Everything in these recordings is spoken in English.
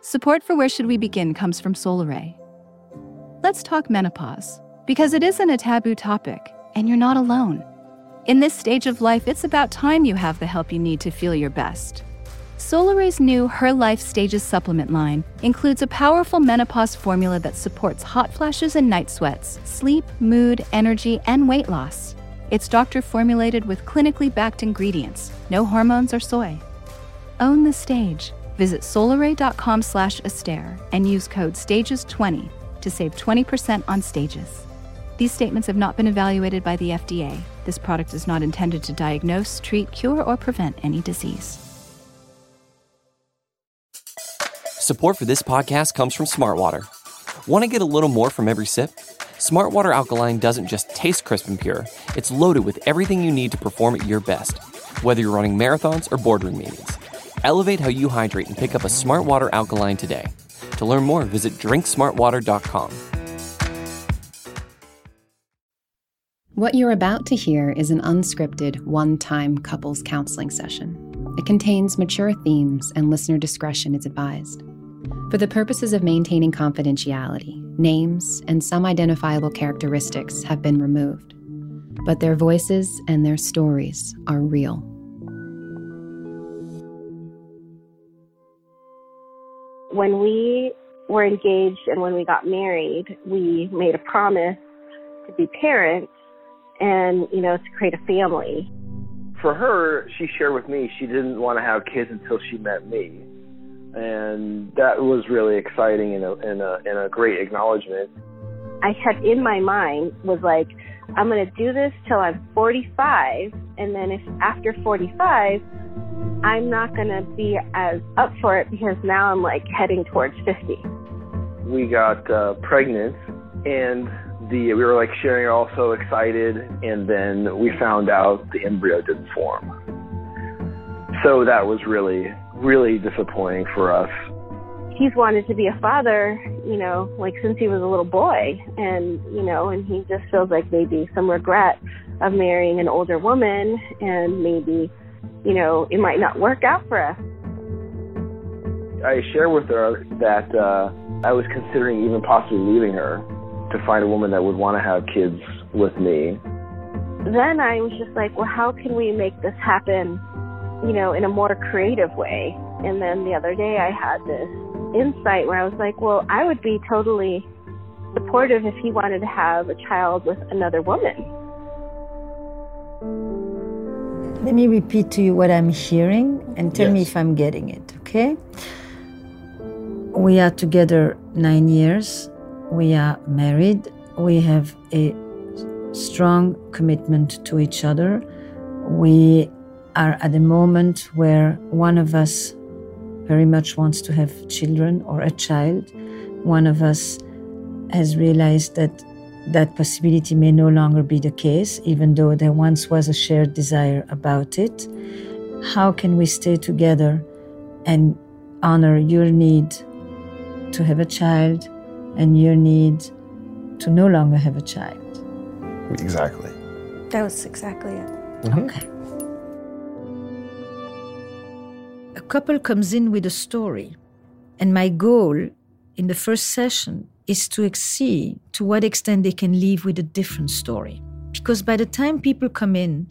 Support for Where Should We Begin comes from Solaray. Let's talk menopause, because it isn't a taboo topic, and you're not alone. In this stage of life, it's about time you have the help you need to feel your best. Solaray's new Her Life Stages supplement line includes a powerful menopause formula that supports hot flashes and night sweats, sleep, mood, energy, and weight loss. It's doctor formulated with clinically backed ingredients, no hormones or soy. Own the stage. Visit solaray.com slash Esther and use code STAGES20 to save 20% on stages. These statements have not been evaluated by the FDA. This product is not intended to diagnose, treat, cure, or prevent any disease. Support for this podcast comes from Smartwater. Want to get a little more from every sip? Smartwater Alkaline doesn't just taste crisp and pure, it's loaded with everything you need to perform at your best, whether you're running marathons or boardroom meetings. Elevate how you hydrate and pick up a Smart Water Alkaline today. To learn more, visit drinksmartwater.com. What you're about to hear is an unscripted, one time couples counseling session. It contains mature themes, and listener discretion is advised. For the purposes of maintaining confidentiality, names and some identifiable characteristics have been removed, but their voices and their stories are real. When we were engaged and when we got married, we made a promise to be parents and, you know, to create a family. For her, she shared with me she didn't want to have kids until she met me. And that was really exciting and a, and a, and a great acknowledgement. I had in my mind was like, I'm going to do this till I'm 45. And then if after 45, I'm not going to be as up for it because now I'm like heading towards 50. We got uh, pregnant and the we were like sharing all so excited and then we found out the embryo didn't form so that was really really disappointing for us he's wanted to be a father you know like since he was a little boy and you know and he just feels like maybe some regret of marrying an older woman and maybe you know it might not work out for us i shared with her that uh i was considering even possibly leaving her to find a woman that would want to have kids with me. Then I was just like, well, how can we make this happen, you know, in a more creative way? And then the other day I had this insight where I was like, well, I would be totally supportive if he wanted to have a child with another woman. Let me repeat to you what I'm hearing and tell yes. me if I'm getting it, okay? We are together nine years we are married, we have a strong commitment to each other. We are at a moment where one of us very much wants to have children or a child. One of us has realized that that possibility may no longer be the case, even though there once was a shared desire about it. How can we stay together and honor your need to have a child and your need to no longer have a child. Exactly. That was exactly it. Mm-hmm. Okay. A couple comes in with a story, and my goal in the first session is to see to what extent they can live with a different story. Because by the time people come in,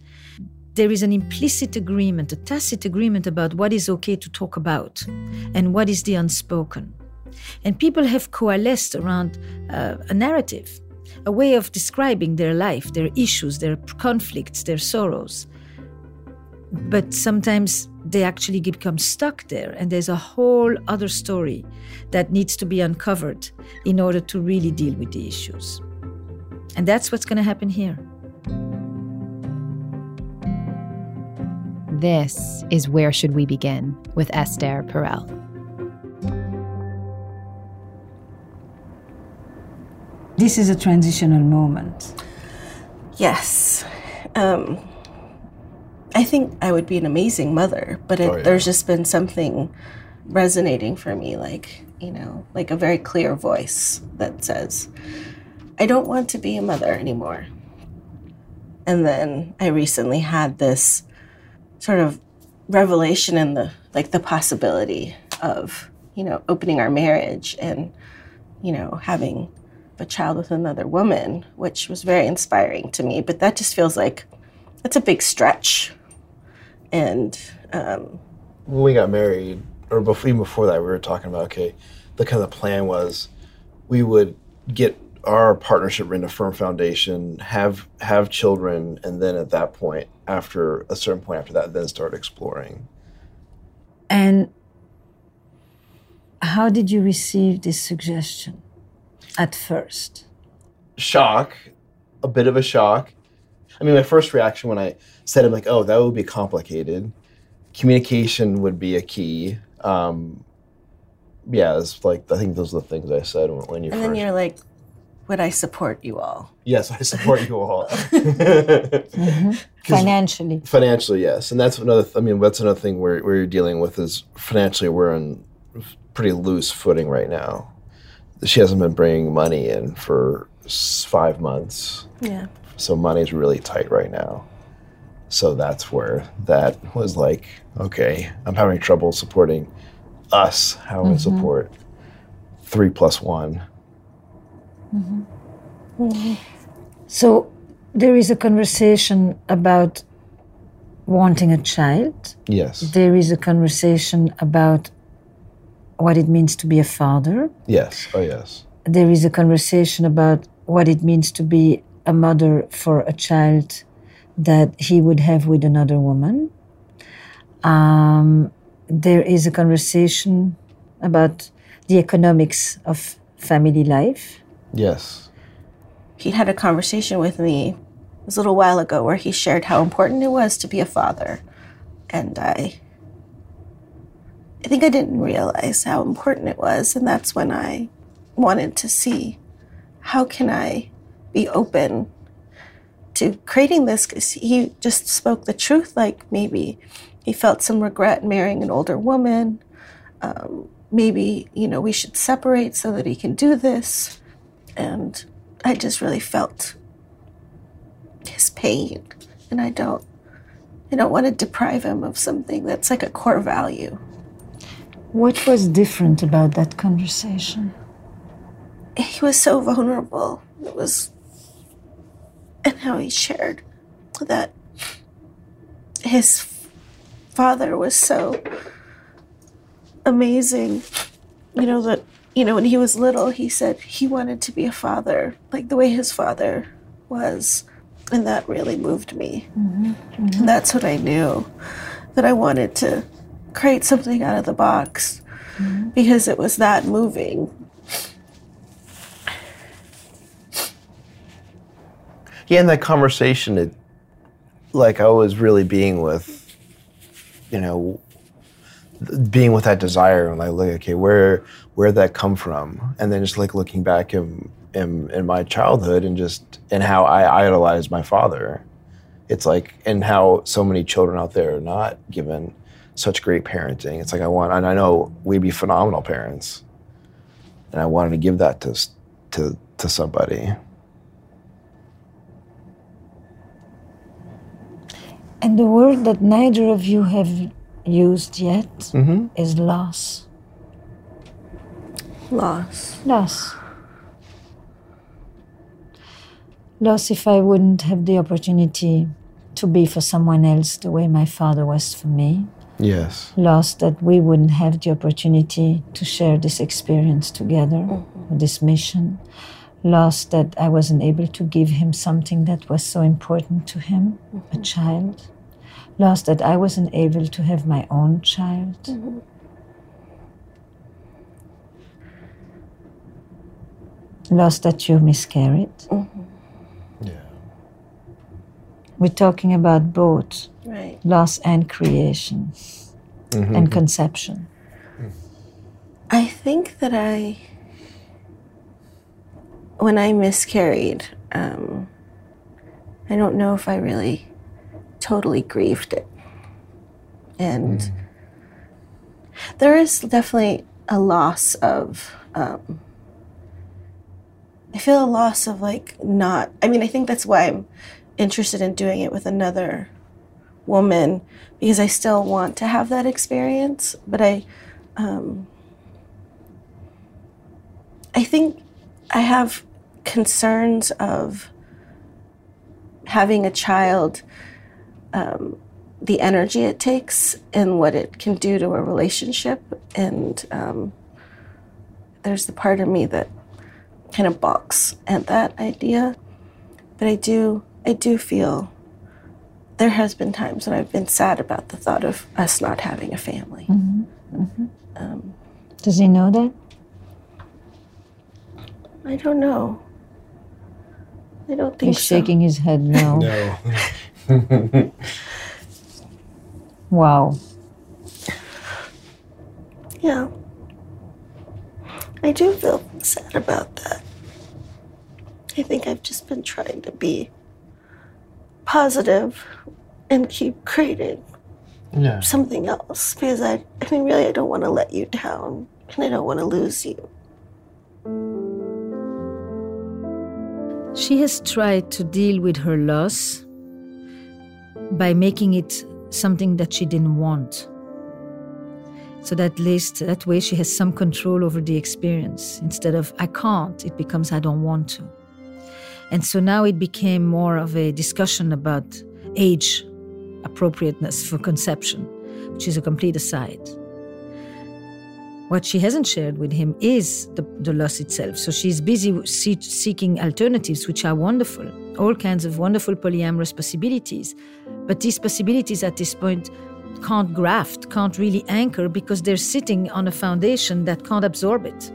there is an implicit agreement, a tacit agreement about what is okay to talk about and what is the unspoken. And people have coalesced around uh, a narrative, a way of describing their life, their issues, their conflicts, their sorrows. But sometimes they actually become stuck there, and there's a whole other story that needs to be uncovered in order to really deal with the issues. And that's what's going to happen here. This is Where Should We Begin with Esther Perel. This is a transitional moment. Yes. Um, I think I would be an amazing mother, but it, oh, yeah. there's just been something resonating for me, like, you know, like a very clear voice that says, I don't want to be a mother anymore. And then I recently had this sort of revelation in the like the possibility of, you know, opening our marriage and, you know, having a child with another woman, which was very inspiring to me. But that just feels like that's a big stretch. And um, when we got married, or before, even before that, we were talking about okay, the kind of plan was we would get our partnership in a firm foundation, have have children, and then at that point, after a certain point after that, then start exploring. And how did you receive this suggestion at first? Shock, a bit of a shock. I mean, my first reaction when I said it, I'm like, oh, that would be complicated. Communication would be a key. Um, yeah, it's like I think those are the things I said when, when you. And first... then you're like, would I support you all? Yes, I support you all. mm-hmm. Financially. Financially, yes, and that's another. Th- I mean, that's another thing where, where you're dealing with is financially we're in pretty loose footing right now. She hasn't been bringing money in for five months. Yeah. So money's really tight right now. So that's where that was like, okay, I'm having trouble supporting us. How mm-hmm. I support three plus one. Mm-hmm. Mm-hmm. So there is a conversation about wanting a child. Yes. There is a conversation about what it means to be a father. Yes. Oh, yes. There is a conversation about what it means to be a mother for a child that he would have with another woman. Um, there is a conversation about the economics of family life. Yes. He had a conversation with me it was a little while ago where he shared how important it was to be a father. And I I think I didn't realize how important it was and that's when I wanted to see how can I be open to creating this because he just spoke the truth like maybe he felt some regret marrying an older woman um, maybe you know we should separate so that he can do this and I just really felt his pain, and I don't, I don't want to deprive him of something that's like a core value. What was different about that conversation? He was so vulnerable. It was, and how he shared that his father was so amazing. You know, that you know, when he was little, he said he wanted to be a father, like the way his father was. And that really moved me. Mm-hmm. Mm-hmm. that's what I knew that I wanted to create something out of the box mm-hmm. because it was that moving. Yeah, in that conversation, it like I was really being with, you know, being with that desire and like, look, okay, where where that come from? And then just like looking back in, in, in my childhood and just and how I idolized my father. It's like and how so many children out there are not given such great parenting. It's like I want, and I know we'd be phenomenal parents, and I wanted to give that to to to somebody. And the word that neither of you have used yet mm-hmm. is loss. Loss. Loss. Loss if I wouldn't have the opportunity to be for someone else the way my father was for me. Yes. Loss that we wouldn't have the opportunity to share this experience together, mm-hmm. this mission. Loss that I wasn't able to give him something that was so important to him, mm-hmm. a child. Loss that I wasn't able to have my own child. Mm-hmm. loss that you miscarried. Mm-hmm. Yeah. We're talking about both right. loss and creation mm-hmm. and conception. I think that I, when I miscarried, um, I don't know if I really totally grieved it. And mm. there is definitely a loss of um, I feel a loss of like not. I mean, I think that's why I'm interested in doing it with another woman because I still want to have that experience, but I, um, think I have concerns of having a child, um, the energy it takes, and what it can do to a relationship. And um, there's the part of me that kind of balks at that idea. But I do, I do feel there has been times when I've been sad about the thought of us not having a family. Mm-hmm. Mm-hmm. Um, Does he know that? I don't know. I don't think He's so. shaking his head no. no. wow. Yeah. I do feel sad about that. I think I've just been trying to be positive and keep creating yeah. something else because I, I mean, really, I don't want to let you down and I don't want to lose you. She has tried to deal with her loss by making it something that she didn't want. So that at least that way she has some control over the experience. Instead of I can't, it becomes I don't want to. And so now it became more of a discussion about age appropriateness for conception, which is a complete aside. What she hasn't shared with him is the, the loss itself. So she's busy see, seeking alternatives, which are wonderful, all kinds of wonderful polyamorous possibilities. But these possibilities at this point can't graft, can't really anchor because they're sitting on a foundation that can't absorb it.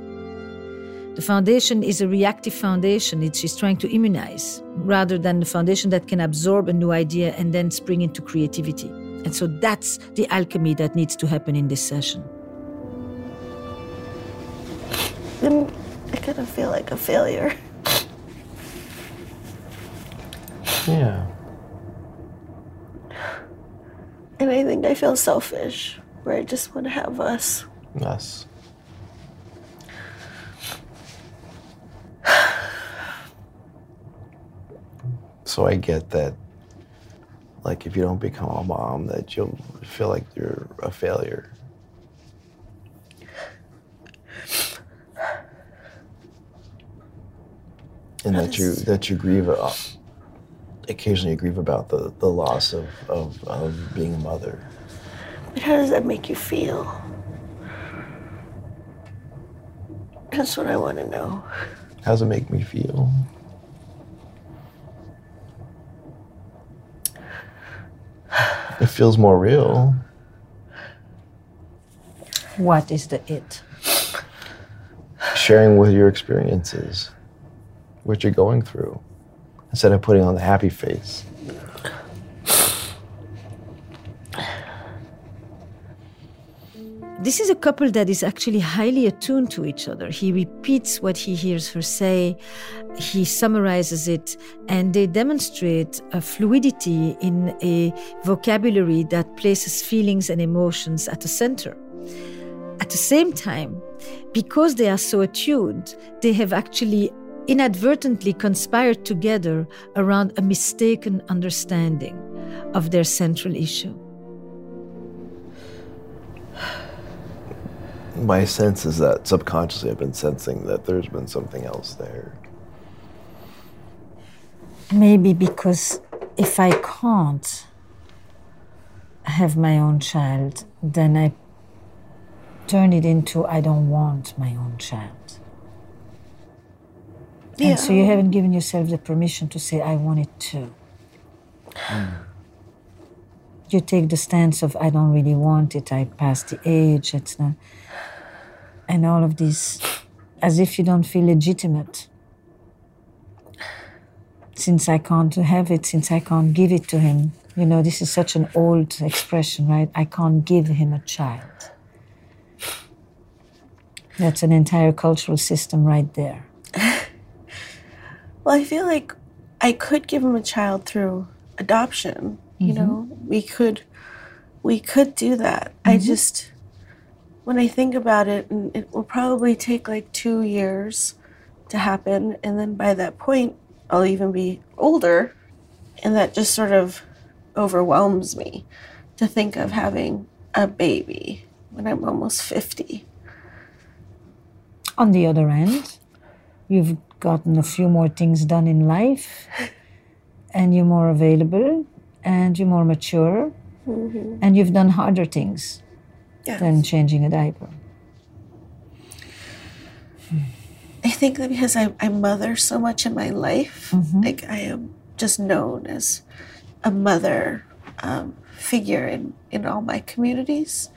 The foundation is a reactive foundation. It's she's trying to immunize rather than the foundation that can absorb a new idea and then spring into creativity. And so that's the alchemy that needs to happen in this session. Then I kind of feel like a failure. Yeah. And I think I feel selfish, where I just want to have us. Us. So I get that, like, if you don't become a mom, that you'll feel like you're a failure. And that you that you grieve, uh, occasionally you grieve about the, the loss of, of, of being a mother. But how does that make you feel? That's what I want to know. How does it make me feel? It feels more real. What is the it? Sharing with your experiences, what you're going through, instead of putting on the happy face. This is a couple that is actually highly attuned to each other. He repeats what he hears her say, he summarizes it, and they demonstrate a fluidity in a vocabulary that places feelings and emotions at the center. At the same time, because they are so attuned, they have actually inadvertently conspired together around a mistaken understanding of their central issue. my sense is that subconsciously I've been sensing that there's been something else there. Maybe because if I can't have my own child, then I turn it into I don't want my own child. Yeah. And so you haven't given yourself the permission to say, I want it too. Mm. You take the stance of, I don't really want it, I passed the age, it's not and all of this as if you don't feel legitimate. Since I can't have it, since I can't give it to him. You know, this is such an old expression, right? I can't give him a child. That's an entire cultural system right there. Well, I feel like I could give him a child through adoption. You mm-hmm. know, we could we could do that. Mm-hmm. I just when I think about it, and it will probably take like two years to happen. And then by that point, I'll even be older. And that just sort of overwhelms me to think of having a baby when I'm almost 50. On the other end, you've gotten a few more things done in life, and you're more available, and you're more mature, Mm-hmm. and you've done harder things Yes. than changing a diaper. I think that because I, I mother so much in my life, Mhm. like I am just known as a mother um, figure in, in all my communities,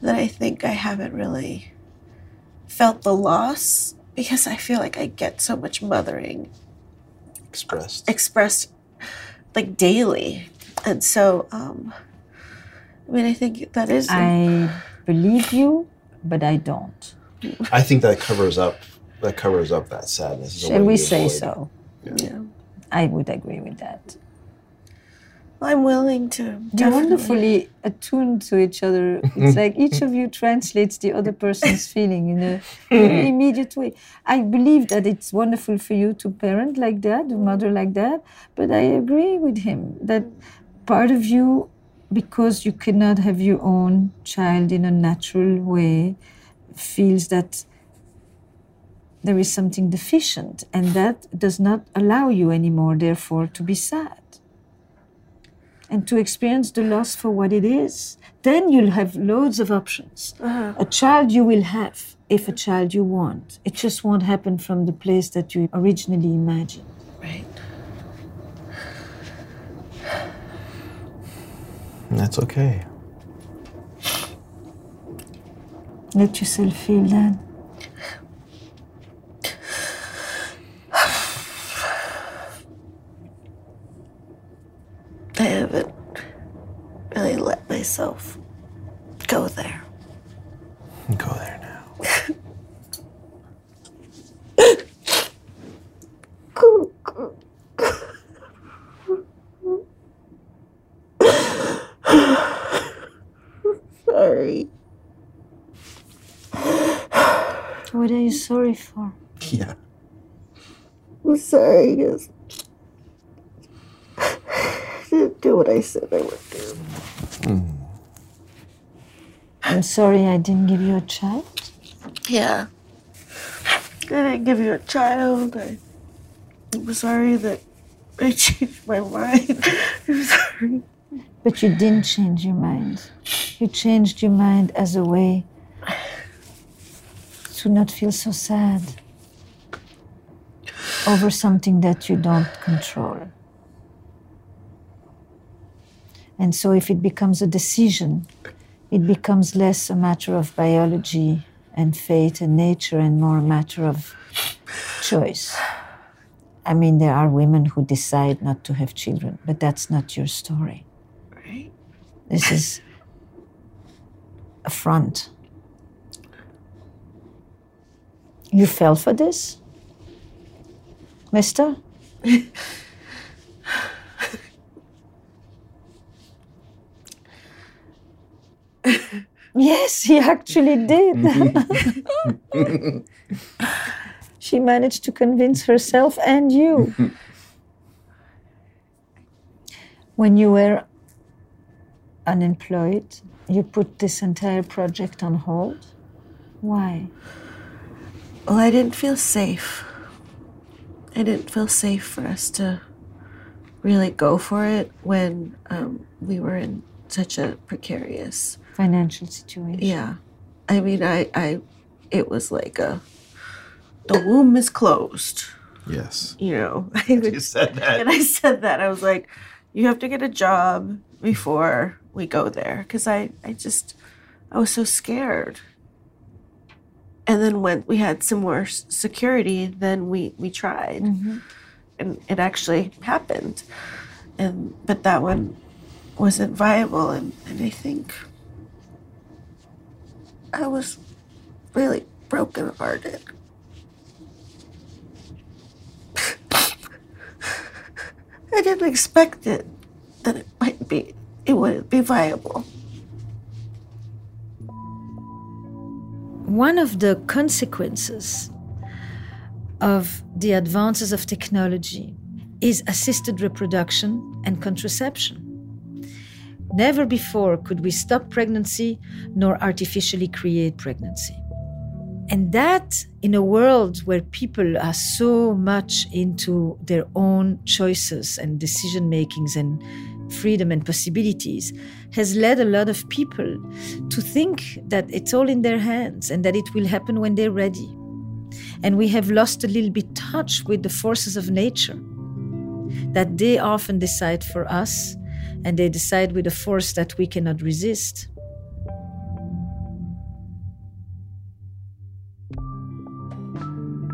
that I think I haven't really felt the loss because I feel like I get so much mothering Expressed. expressed like daily. And so, um, I mean, I think that is. I believe you, but I don't. I think that covers up that covers up that sadness. It's Shall we say avoid- so? yeah. I would agree with that. I'm willing to. You're wonderfully attuned to each other. It's like each of you translates the other person's feeling in a very immediate way. I believe that it's wonderful for you to parent like that, to mother like that, but I agree with him that part of you, because you cannot have your own child in a natural way, feels that there is something deficient, and that does not allow you anymore, therefore, to be sad and to experience the loss for what it is. Then you'll have loads of options. Uh-huh. A child you will have, if a child you want. It just won't happen from the place that you originally imagined. Right. That's okay. Let yourself feel that. I haven't really let myself go there. Go there now. Sorry. What are you sorry for? Yeah. I'm sorry because I didn't do what I said I would do. I'm sorry I didn't give you a child. Yeah. I didn't give you a child. I, I'm sorry that I changed my mind. I'm sorry. But you didn't change your mind. You changed your mind as a way to not feel so sad over something that you don't control. And so, if it becomes a decision, it becomes less a matter of biology and fate and nature and more a matter of choice. I mean, there are women who decide not to have children, but that's not your story. Right? This is a front. You fell for this? Mister? yes, he actually did. she managed to convince herself and you. when you were unemployed, you put this entire project on hold. Why? Well, I didn't feel safe. I didn't feel safe for us to really go for it when um, we were in such a precarious. Financial situation. Yeah, I mean, I, I, it was like a, the womb is closed. Yes. You know, I You said that. and I said that I was like, you have to get a job before we go there because I, I just, I was so scared. And then when we had some more security, then we we tried, mm-hmm. and it actually happened. And but that one wasn't viable, and, and I think I was really broken brokenhearted. I didn't expect it that it might be it wouldn't be viable. One of the consequences of the advances of technology is assisted reproduction and contraception. Never before could we stop pregnancy nor artificially create pregnancy. And that, in a world where people are so much into their own choices and decision makings and freedom and possibilities, has led a lot of people to think that it's all in their hands and that it will happen when they're ready. And we have lost a little bit touch with the forces of nature, that they often decide for us and they decide with a force that we cannot resist.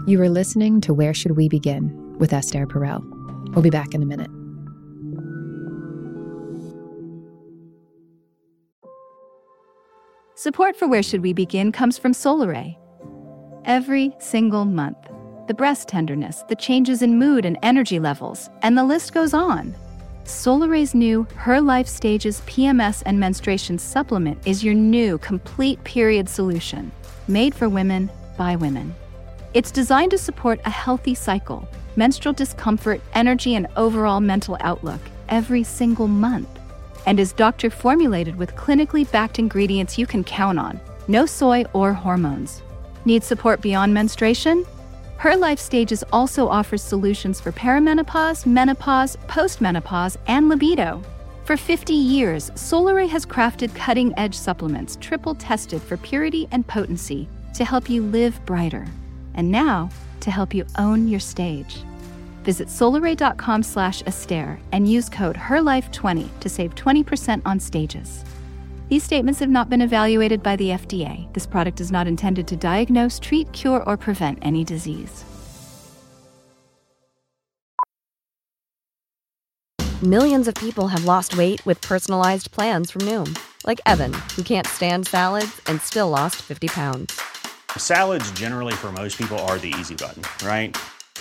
You are listening to Where Should We Begin with Esther Perel. We'll be back in a minute. Support for Where Should We Begin comes from Solaray. Every single month, the breast tenderness, the changes in mood and energy levels, and the list goes on. Solaray's new Her Life Stages PMS and Menstruation Supplement is your new complete period solution, made for women by women. It's designed to support a healthy cycle, menstrual discomfort, energy, and overall mental outlook every single month, and is doctor formulated with clinically backed ingredients you can count on, no soy or hormones. Need support beyond menstruation? Her Life Stages also offers solutions for perimenopause, menopause, postmenopause, and libido. For 50 years, Solaray has crafted cutting edge supplements triple tested for purity and potency to help you live brighter and now to help you own your stage. Visit solaray.com slash Esther and use code HERLIFE20 to save 20% on stages. These statements have not been evaluated by the FDA. This product is not intended to diagnose, treat, cure, or prevent any disease. Millions of people have lost weight with personalized plans from Noom, like Evan, who can't stand salads and still lost 50 pounds. Salads, generally, for most people, are the easy button, right?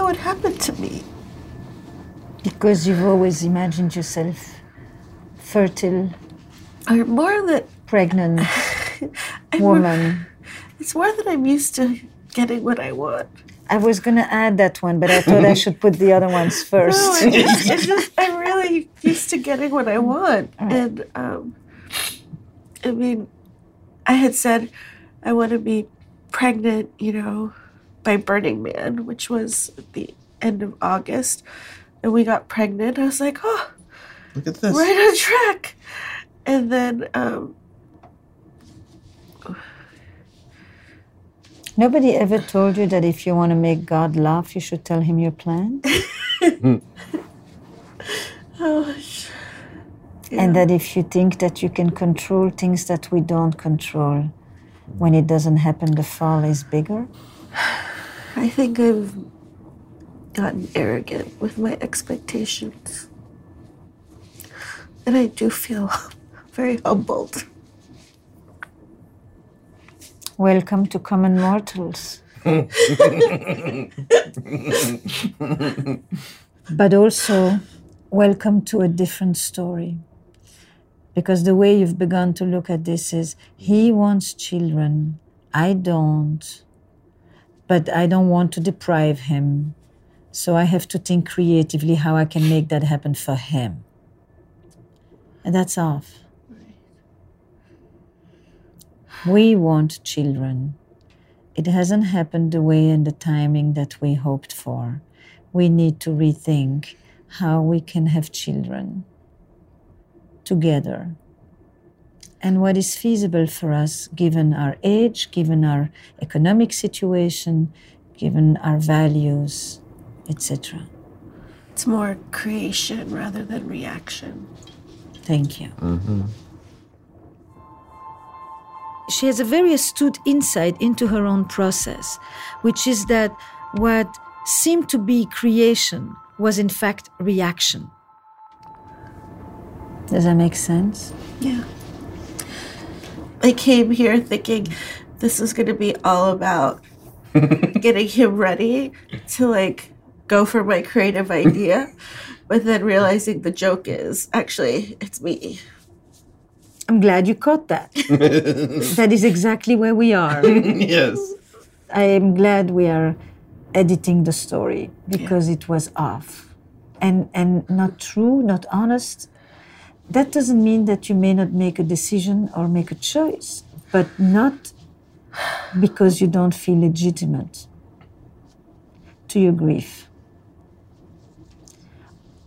That would happen to me. Because you've always imagined yourself fertile, Or more that pregnant woman. It's more that I'm used to getting what I want. I was going to add that one, but I thought I should put the other ones first. No, it's just, it's just I'm really used to getting what I want, and um, I mean, I had said I want to be pregnant, you know, by Burning Man, which was the end of August, and we got pregnant. I was like, oh, Look at this. right on track, and then um, Nobody ever told you that if you want to make God laugh, you should tell him your plan? oh, sh- And that if you think that you can control things that we don't control, when it doesn't happen, the fall is bigger? I think I've gotten arrogant with my expectations. And I do feel very humbled. Welcome to Common Mortals. but also, welcome to a different story. Because the way you've begun to look at this is he wants children, I don't, but I don't want to deprive him. So I have to think creatively how I can make that happen for him. And that's off. We want children. It hasn't happened the way and the timing that we hoped for. We need to rethink how we can have children together and what is feasible for us given our age, given our economic situation, given our values, etc. It's more creation rather than reaction. Thank you. Mm-hmm. she has a very astute insight into her own process, which is that what seemed to be creation was in fact reaction. Does that make sense? Yeah. I came here thinking this is going to be all about getting him ready to like go for my creative idea, but then realizing the joke is actually it's me. I'm glad you caught that. that is exactly where we are. yes. I am glad we are editing the story because yeah. it was off and and not true, not honest. That doesn't mean that you may not make a decision or make a choice, but not because you don't feel legitimate to your grief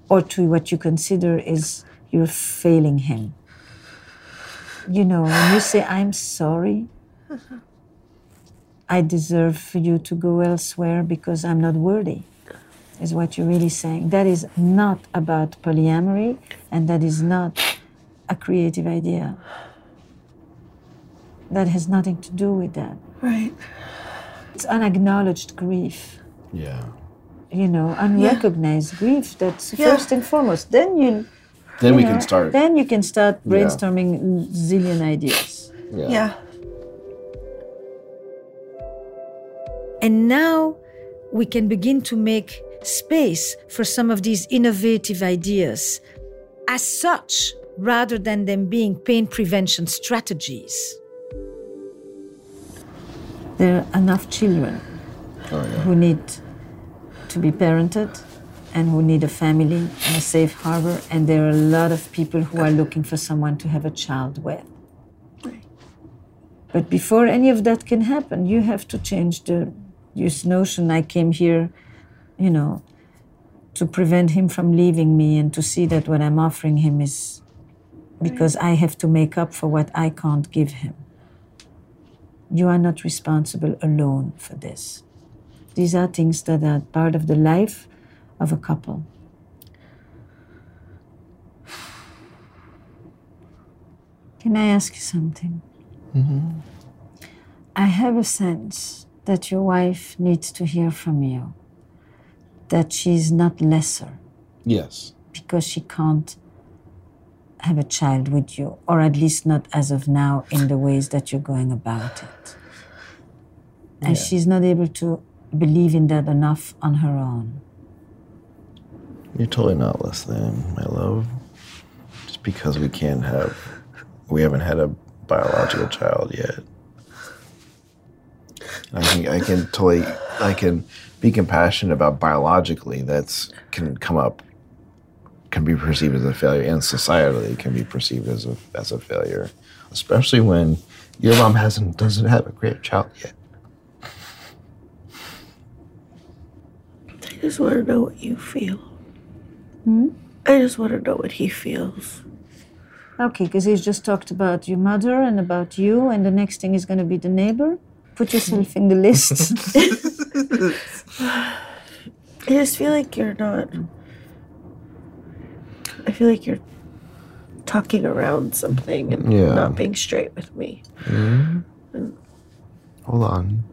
or to what you consider is you're failing him. You know, when you say, I'm sorry, I deserve for you to go elsewhere because I'm not worthy, is what you're really saying. That is not about polyamory, and that is not a creative idea. That has nothing to do with that. Right. It's unacknowledged grief. Yeah. You know, unrecognized yeah. grief. That's yeah. first and foremost. Then you. Then you we know, can start. Then you can start brainstorming yeah. zillion ideas. Yeah. yeah. And now we can begin to make space for some of these innovative ideas as such, rather than them being pain prevention strategies. There are enough children oh, yeah. who need to be parented and who need a family and a safe harbor, and there are a lot of people who are looking for someone to have a child with. But before any of that can happen, you have to change the this notion I came here, you know, to prevent him from leaving me and to see that what I'm offering him is because I have to make up for what I can't give him. You are not responsible alone for this. These are things that are part of the life of a couple. Can I ask you something? Mm-hmm. I have a sense that your wife needs to hear from you that she's not lesser. Yes. Because she can't have a child with you, or at least not as of now in the ways that you're going about it. And yeah. she's not able to believe in that enough on her own. You're totally not less than, my love. Just because we can't have, we haven't had a biological child yet. I can, I can totally, I can be compassionate about biologically. That's can come up, can be perceived as a failure, and societally can be perceived as a as a failure, especially when your mom hasn't doesn't have a great child yet. I just want to know what you feel. Hmm? I just want to know what he feels. Okay, because he's just talked about your mother and about you, and the next thing is going to be the neighbor. Put yourself in the list. I just feel like you're not. I feel like you're talking around something and yeah. not being straight with me. Mm-hmm. And, Hold on.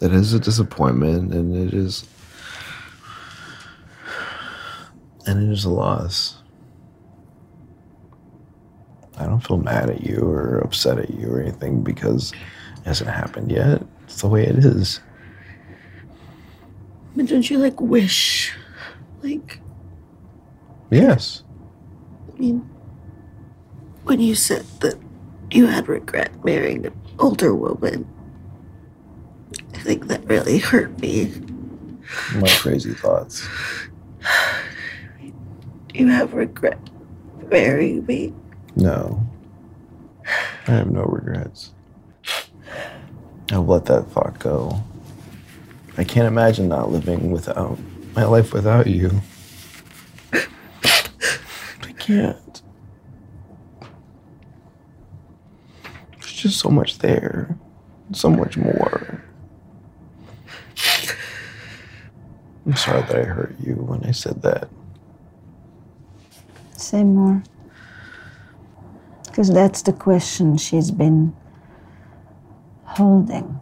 It is a disappointment and it is. And it is a loss. I don't feel mad at you or upset at you or anything because it hasn't happened yet. It's the way it is. But don't you like wish, like? Yes. I mean, when you said that you had regret marrying an older woman, I think that really hurt me. My crazy thoughts. you have regret marrying me? No. I have no regrets. I've let that thought go. I can't imagine not living without my life without you. I can't. There's just so much there, so much more. I'm sorry that I hurt you when I said that. Say more. Because that's the question she's been holding.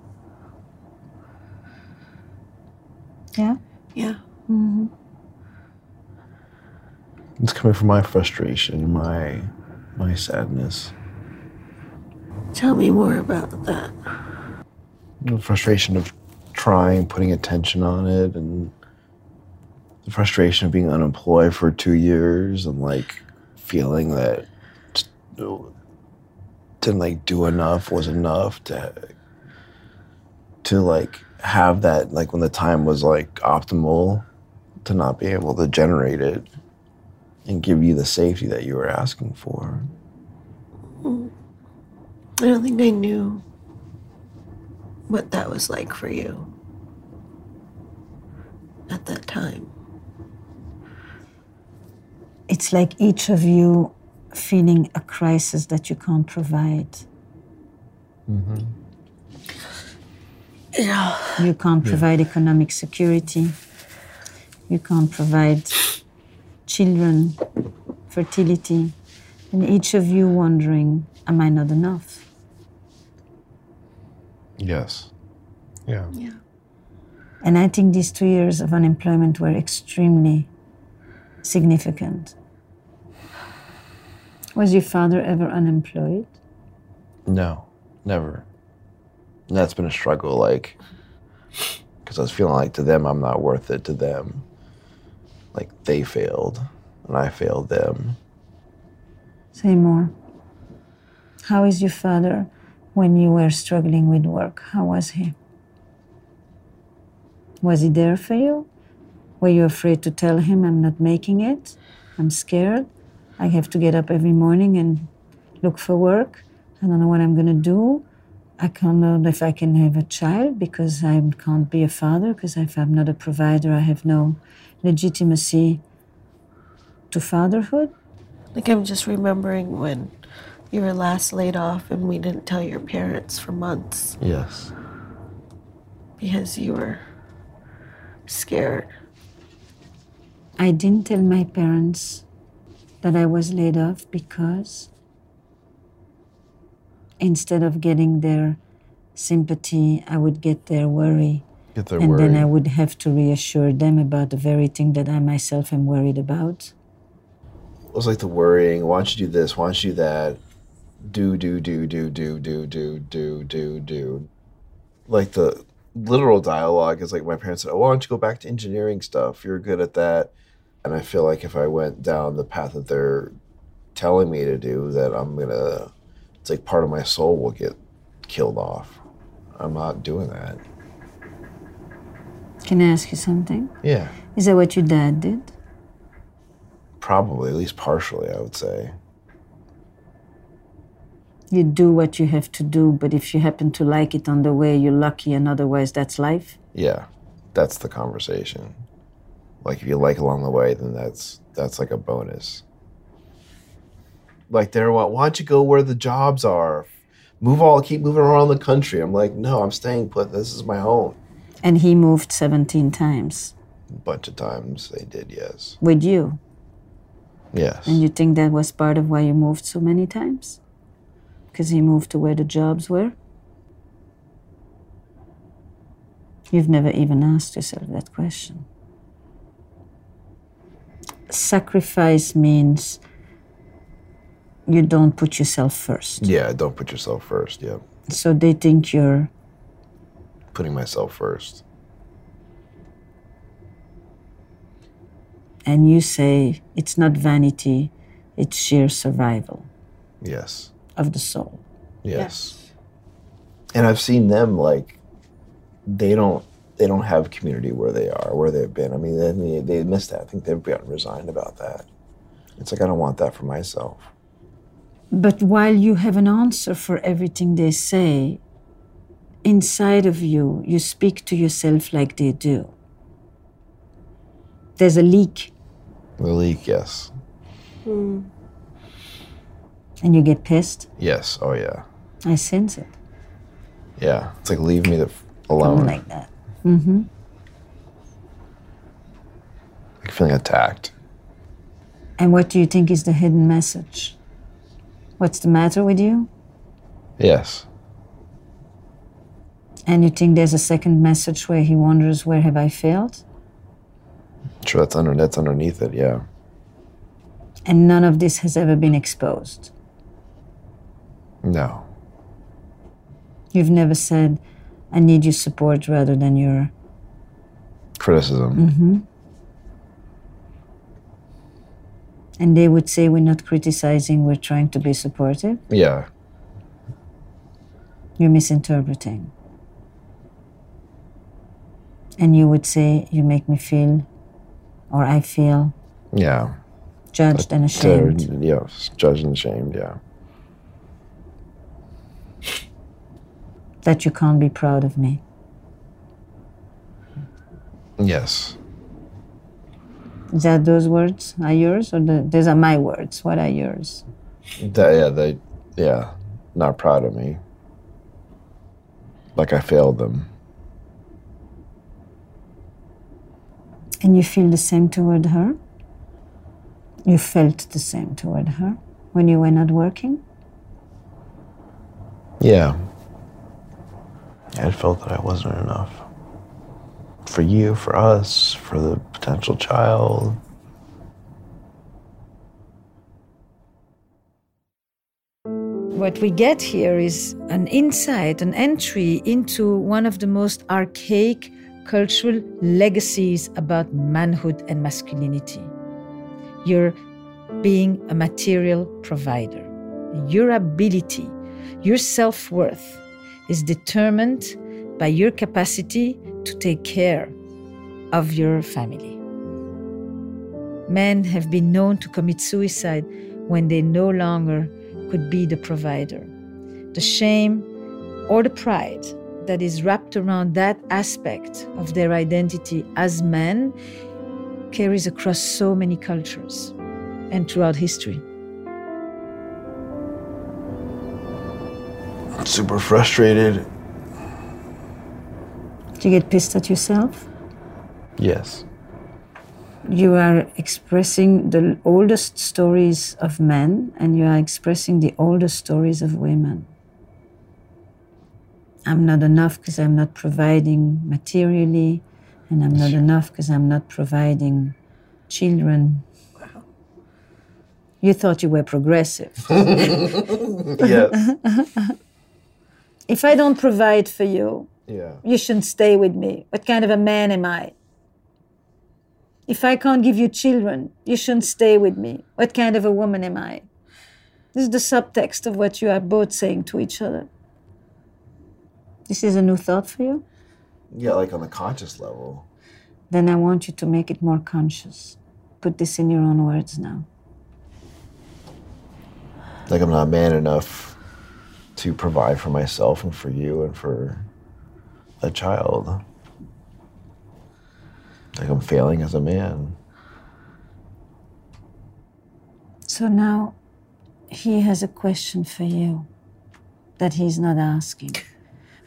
Yeah? Yeah. Mm-hmm. It's coming from my frustration, my my sadness. Tell me more about that. The frustration of trying, putting attention on it, and the frustration of being unemployed for two years and like feeling that didn't like do enough was enough to to like have that like when the time was like optimal to not be able to generate it and give you the safety that you were asking for. Hmm. I don't think I knew what that was like for you at that time. It's like each of you feeling a crisis that you can't provide. Mm-hmm. Yeah. You can't Yeah. provide economic security. You can't provide children, fertility. And each of you wondering, am I not enough? Yes. Yeah. Yeah. And I think these two years of unemployment were extremely significant. Was your father ever unemployed? No, never. And that's been a struggle, like, because I was feeling like to them, I'm not worth it to them. Like, they failed, and I failed them. Say more. How is your father when you were struggling with work? How was he? Was he there for you? Were you afraid to tell him, I'm not making it? I'm scared. I have to get up every morning and look for work. I don't know what I'm going to do. I can't know if I can have a child because I can't be a father because if I'm not a provider, I have no legitimacy to fatherhood. Like I'm just remembering when you were last laid off and we didn't tell your parents for months Yes. because you were scared. I didn't tell my parents that I was laid off because instead of getting their sympathy, I would get their worry. Get their and then. I would have to reassure them about the very thing that I myself am worried about. It was like the worrying, why don't you do this, why don't you do that? Do, do, do, do, do, do, do, do, do, do. Like the literal dialogue is like my parents said, oh, why don't you go back to engineering stuff? You're good at that. And I feel like if I went down the path that they're telling me to do, that I'm gonna, it's like part of my soul will get killed off. I'm not doing that. Can I ask you something? Yeah. Is that what your dad did? Probably, at least partially, I would say. You do what you have to do, but if you happen to like it on the way, you're lucky, and otherwise, that's life. Yeah, that's the conversation. Like if you like along the way, then that's that's like a bonus. Like they're what? Why don't you go where the jobs are? Move all, keep moving around the country. I'm like, no, I'm staying put. This is my home. And he moved 17 times A bunch of times they did, yes, with you. yes. And you think that was part of why you moved so many times? Because he moved to where the jobs were? You've never even asked yourself that question. Sacrifice means you don't put yourself first. Yeah, don't put yourself first. Yeah, So they think you're putting myself first. and you say it's not vanity, it's sheer survival Yes, of the soul. yes. And I've seen them like they don't they don't have community where they are, where they've been. I mean, they they miss that. I think they've gotten resigned about that. It's like I don't want that for myself. But while you have an answer for everything they say, inside of you, you speak to yourself like they do. There's a leak, The leak, yes, hmm. and you get pissed. yes, oh yeah, I sense it. yeah. It's like leave me the alone. like that. Mm-hmm. like feeling attacked. And what do you think is the hidden message? What's the matter with you? Yes, And you think there's a second message where he wonders, where have I failed? sure. That's under that's underneath it. Yeah, And none of this has ever been exposed. No. You've never said, I need your support rather than your. Criticism. Mm-hmm. And they would say, We're not criticizing, we're trying to be supportive. Yeah. You're misinterpreting. And you would say, You make me feel, or I feel, Yeah. judged and ashamed. yes, judged and ashamed, yeah. That you can't be proud of me. Yes. Is that those words are yours, or the, those are my words? What are yours? That, yeah, they, yeah, not proud of me. Like I failed them. And you feel the same toward her? You felt the same toward her when you were not working? Yeah. I felt that I wasn't enough. For you, for us, for the potential child. What we get here is an insight, an entry into one of the most archaic cultural legacies about manhood and masculinity. You're being a material provider. Your ability, your self worth is determined by your capacity to take care of your family. Men have been known to commit suicide when they no longer could be the provider. The shame or the pride that is wrapped around that aspect of their identity as men carries across so many cultures and throughout history. Super frustrated. Do you get pissed at yourself? Yes. You are expressing the oldest stories of men and you are expressing the oldest stories of women. I'm not enough because I'm not providing materially, and I'm not enough because I'm not providing children. You thought you were progressive. yes. if I don't provide for you, Yeah. you shouldn't stay with me. What kind of a man am I? If I can't give you children, you shouldn't stay with me. What kind of a woman am I? This is the subtext of what you are both saying to each other. This is a new thought for you? Yeah, like on the conscious level. Then I want you to make it more conscious. Put this in your own words now. Like I'm not man enough to provide for myself and for you and for a child. Like I'm failing as a man. So now he has a question for you that he's not asking,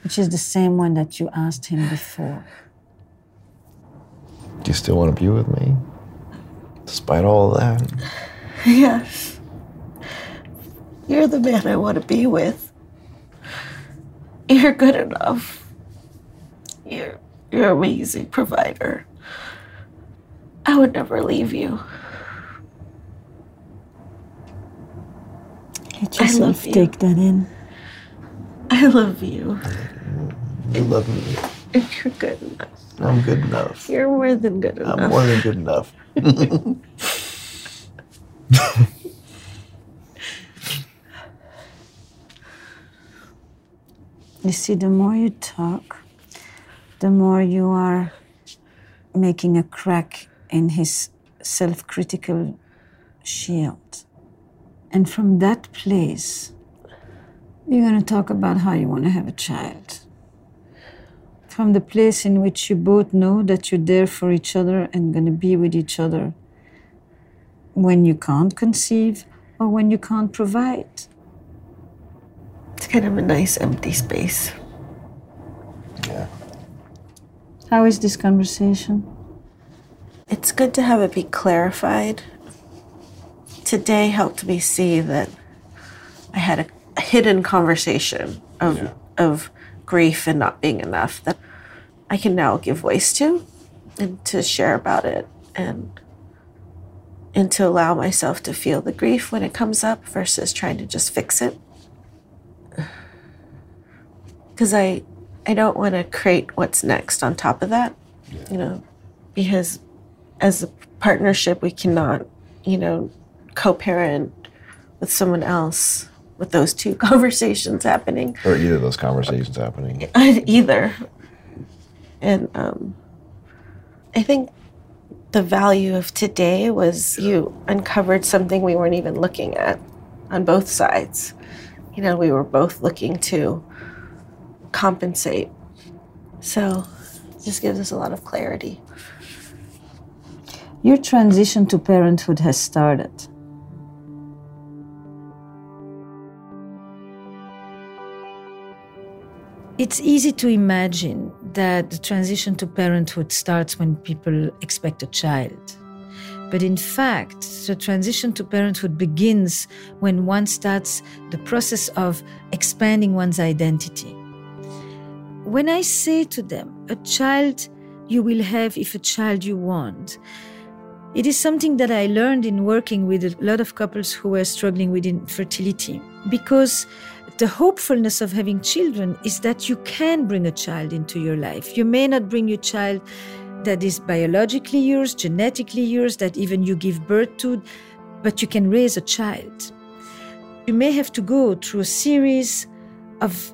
which is the same one that you asked him before. Do you still want to be with me? Despite all of that? Yes. You're the man I want to be with. You're good enough. You're you're an amazing provider. I would never leave you. Let I yourself love you. take that in. I love you. You love me. You're good enough. I'm good enough. You're more than good enough. I'm more than good enough. You see, the more you talk, the more you are making a crack in his self critical shield. And from that place, you're going to talk about how you want to have a child. From the place in which you both know that you're there for each other and going to be with each other when you can't conceive or when you can't provide. It's kind of a nice empty space. Yeah. How is this conversation? It's good to have it be clarified. Today helped me see that I had a, a hidden conversation of of grief and not being enough that I can now give voice to and to share about it and and to allow myself to feel the grief when it comes up versus trying to just fix it. Because I, I don't want to create what's next on top of that, you know, because as a partnership, we cannot, you know, co parent with someone else with those two conversations happening. Or either of those conversations happening. either. And um, I think the value of today was you uncovered something we weren't even looking at on both sides. You know, we were both looking to compensate. So this gives us a lot of clarity. Your transition to parenthood has started. It's easy to imagine that the transition to parenthood starts when people expect a child. But in fact, the transition to parenthood begins when one starts the process of expanding one's identity. When I say to them, a child you will have if a child you want, it is something that I learned in working with a lot of couples who were struggling with infertility because the hopefulness of having children is that you can bring a child into your life. You may not bring your child that is biologically yours, genetically yours, that even you give birth to, but you can raise a child. You may have to go through a series of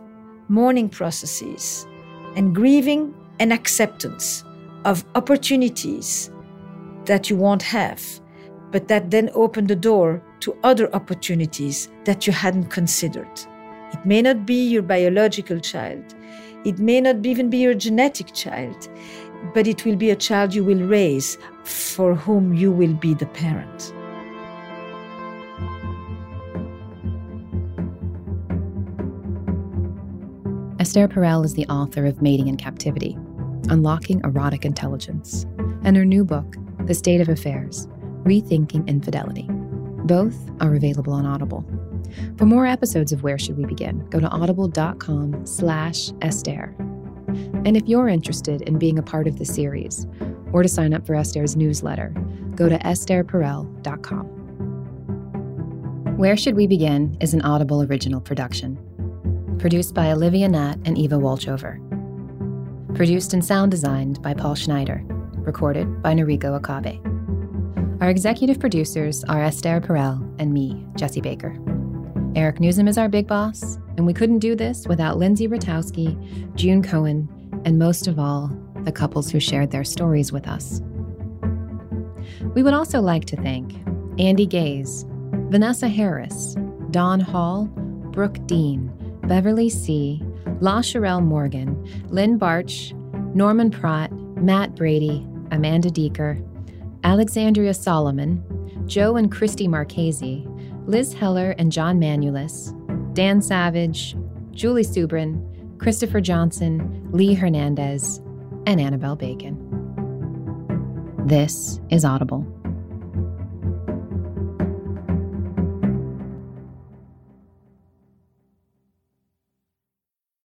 mourning processes and grieving and acceptance of opportunities that you won't have, but that then open the door to other opportunities that you hadn't considered. It may not be your biological child. It may not even be your genetic child, but it will be a child you will raise for whom you will be the parent. Esther Perel is the author of Mating in Captivity, Unlocking Erotic Intelligence, and her new book, The State of Affairs Rethinking Infidelity. Both are available on Audible. For more episodes of Where Should We Begin, go to audible.com slash Esther. And if you're interested in being a part of the series, or to sign up for Esther's newsletter, go to estherperel.com. Where Should We Begin is an Audible original production. Produced by Olivia Nat and Eva Walchover. Produced and sound designed by Paul Schneider. Recorded by Noriko Akabe. Our executive producers are Esther Perel and me, Jesse Baker. Eric Nuzum is our big boss, and we couldn't do this without Lindsay Ratowski, June Cohen, and most of all, the couples who shared their stories with us. We would also like to thank Andy Gaze, Vanessa Harris, Don Hall, Brooke Dean, Beverly C., La Sherelle Morgan, Lynn Barch, Norman Pratt, Matt Brady, Amanda Deeker, Alexandria Solomon, Joe and Christy Marchese, Liz Heller and John Manulis, Dan Savage, Julie Subrin, Christopher Johnson, Lee Hernandez, and Annabelle Bacon. This is Audible.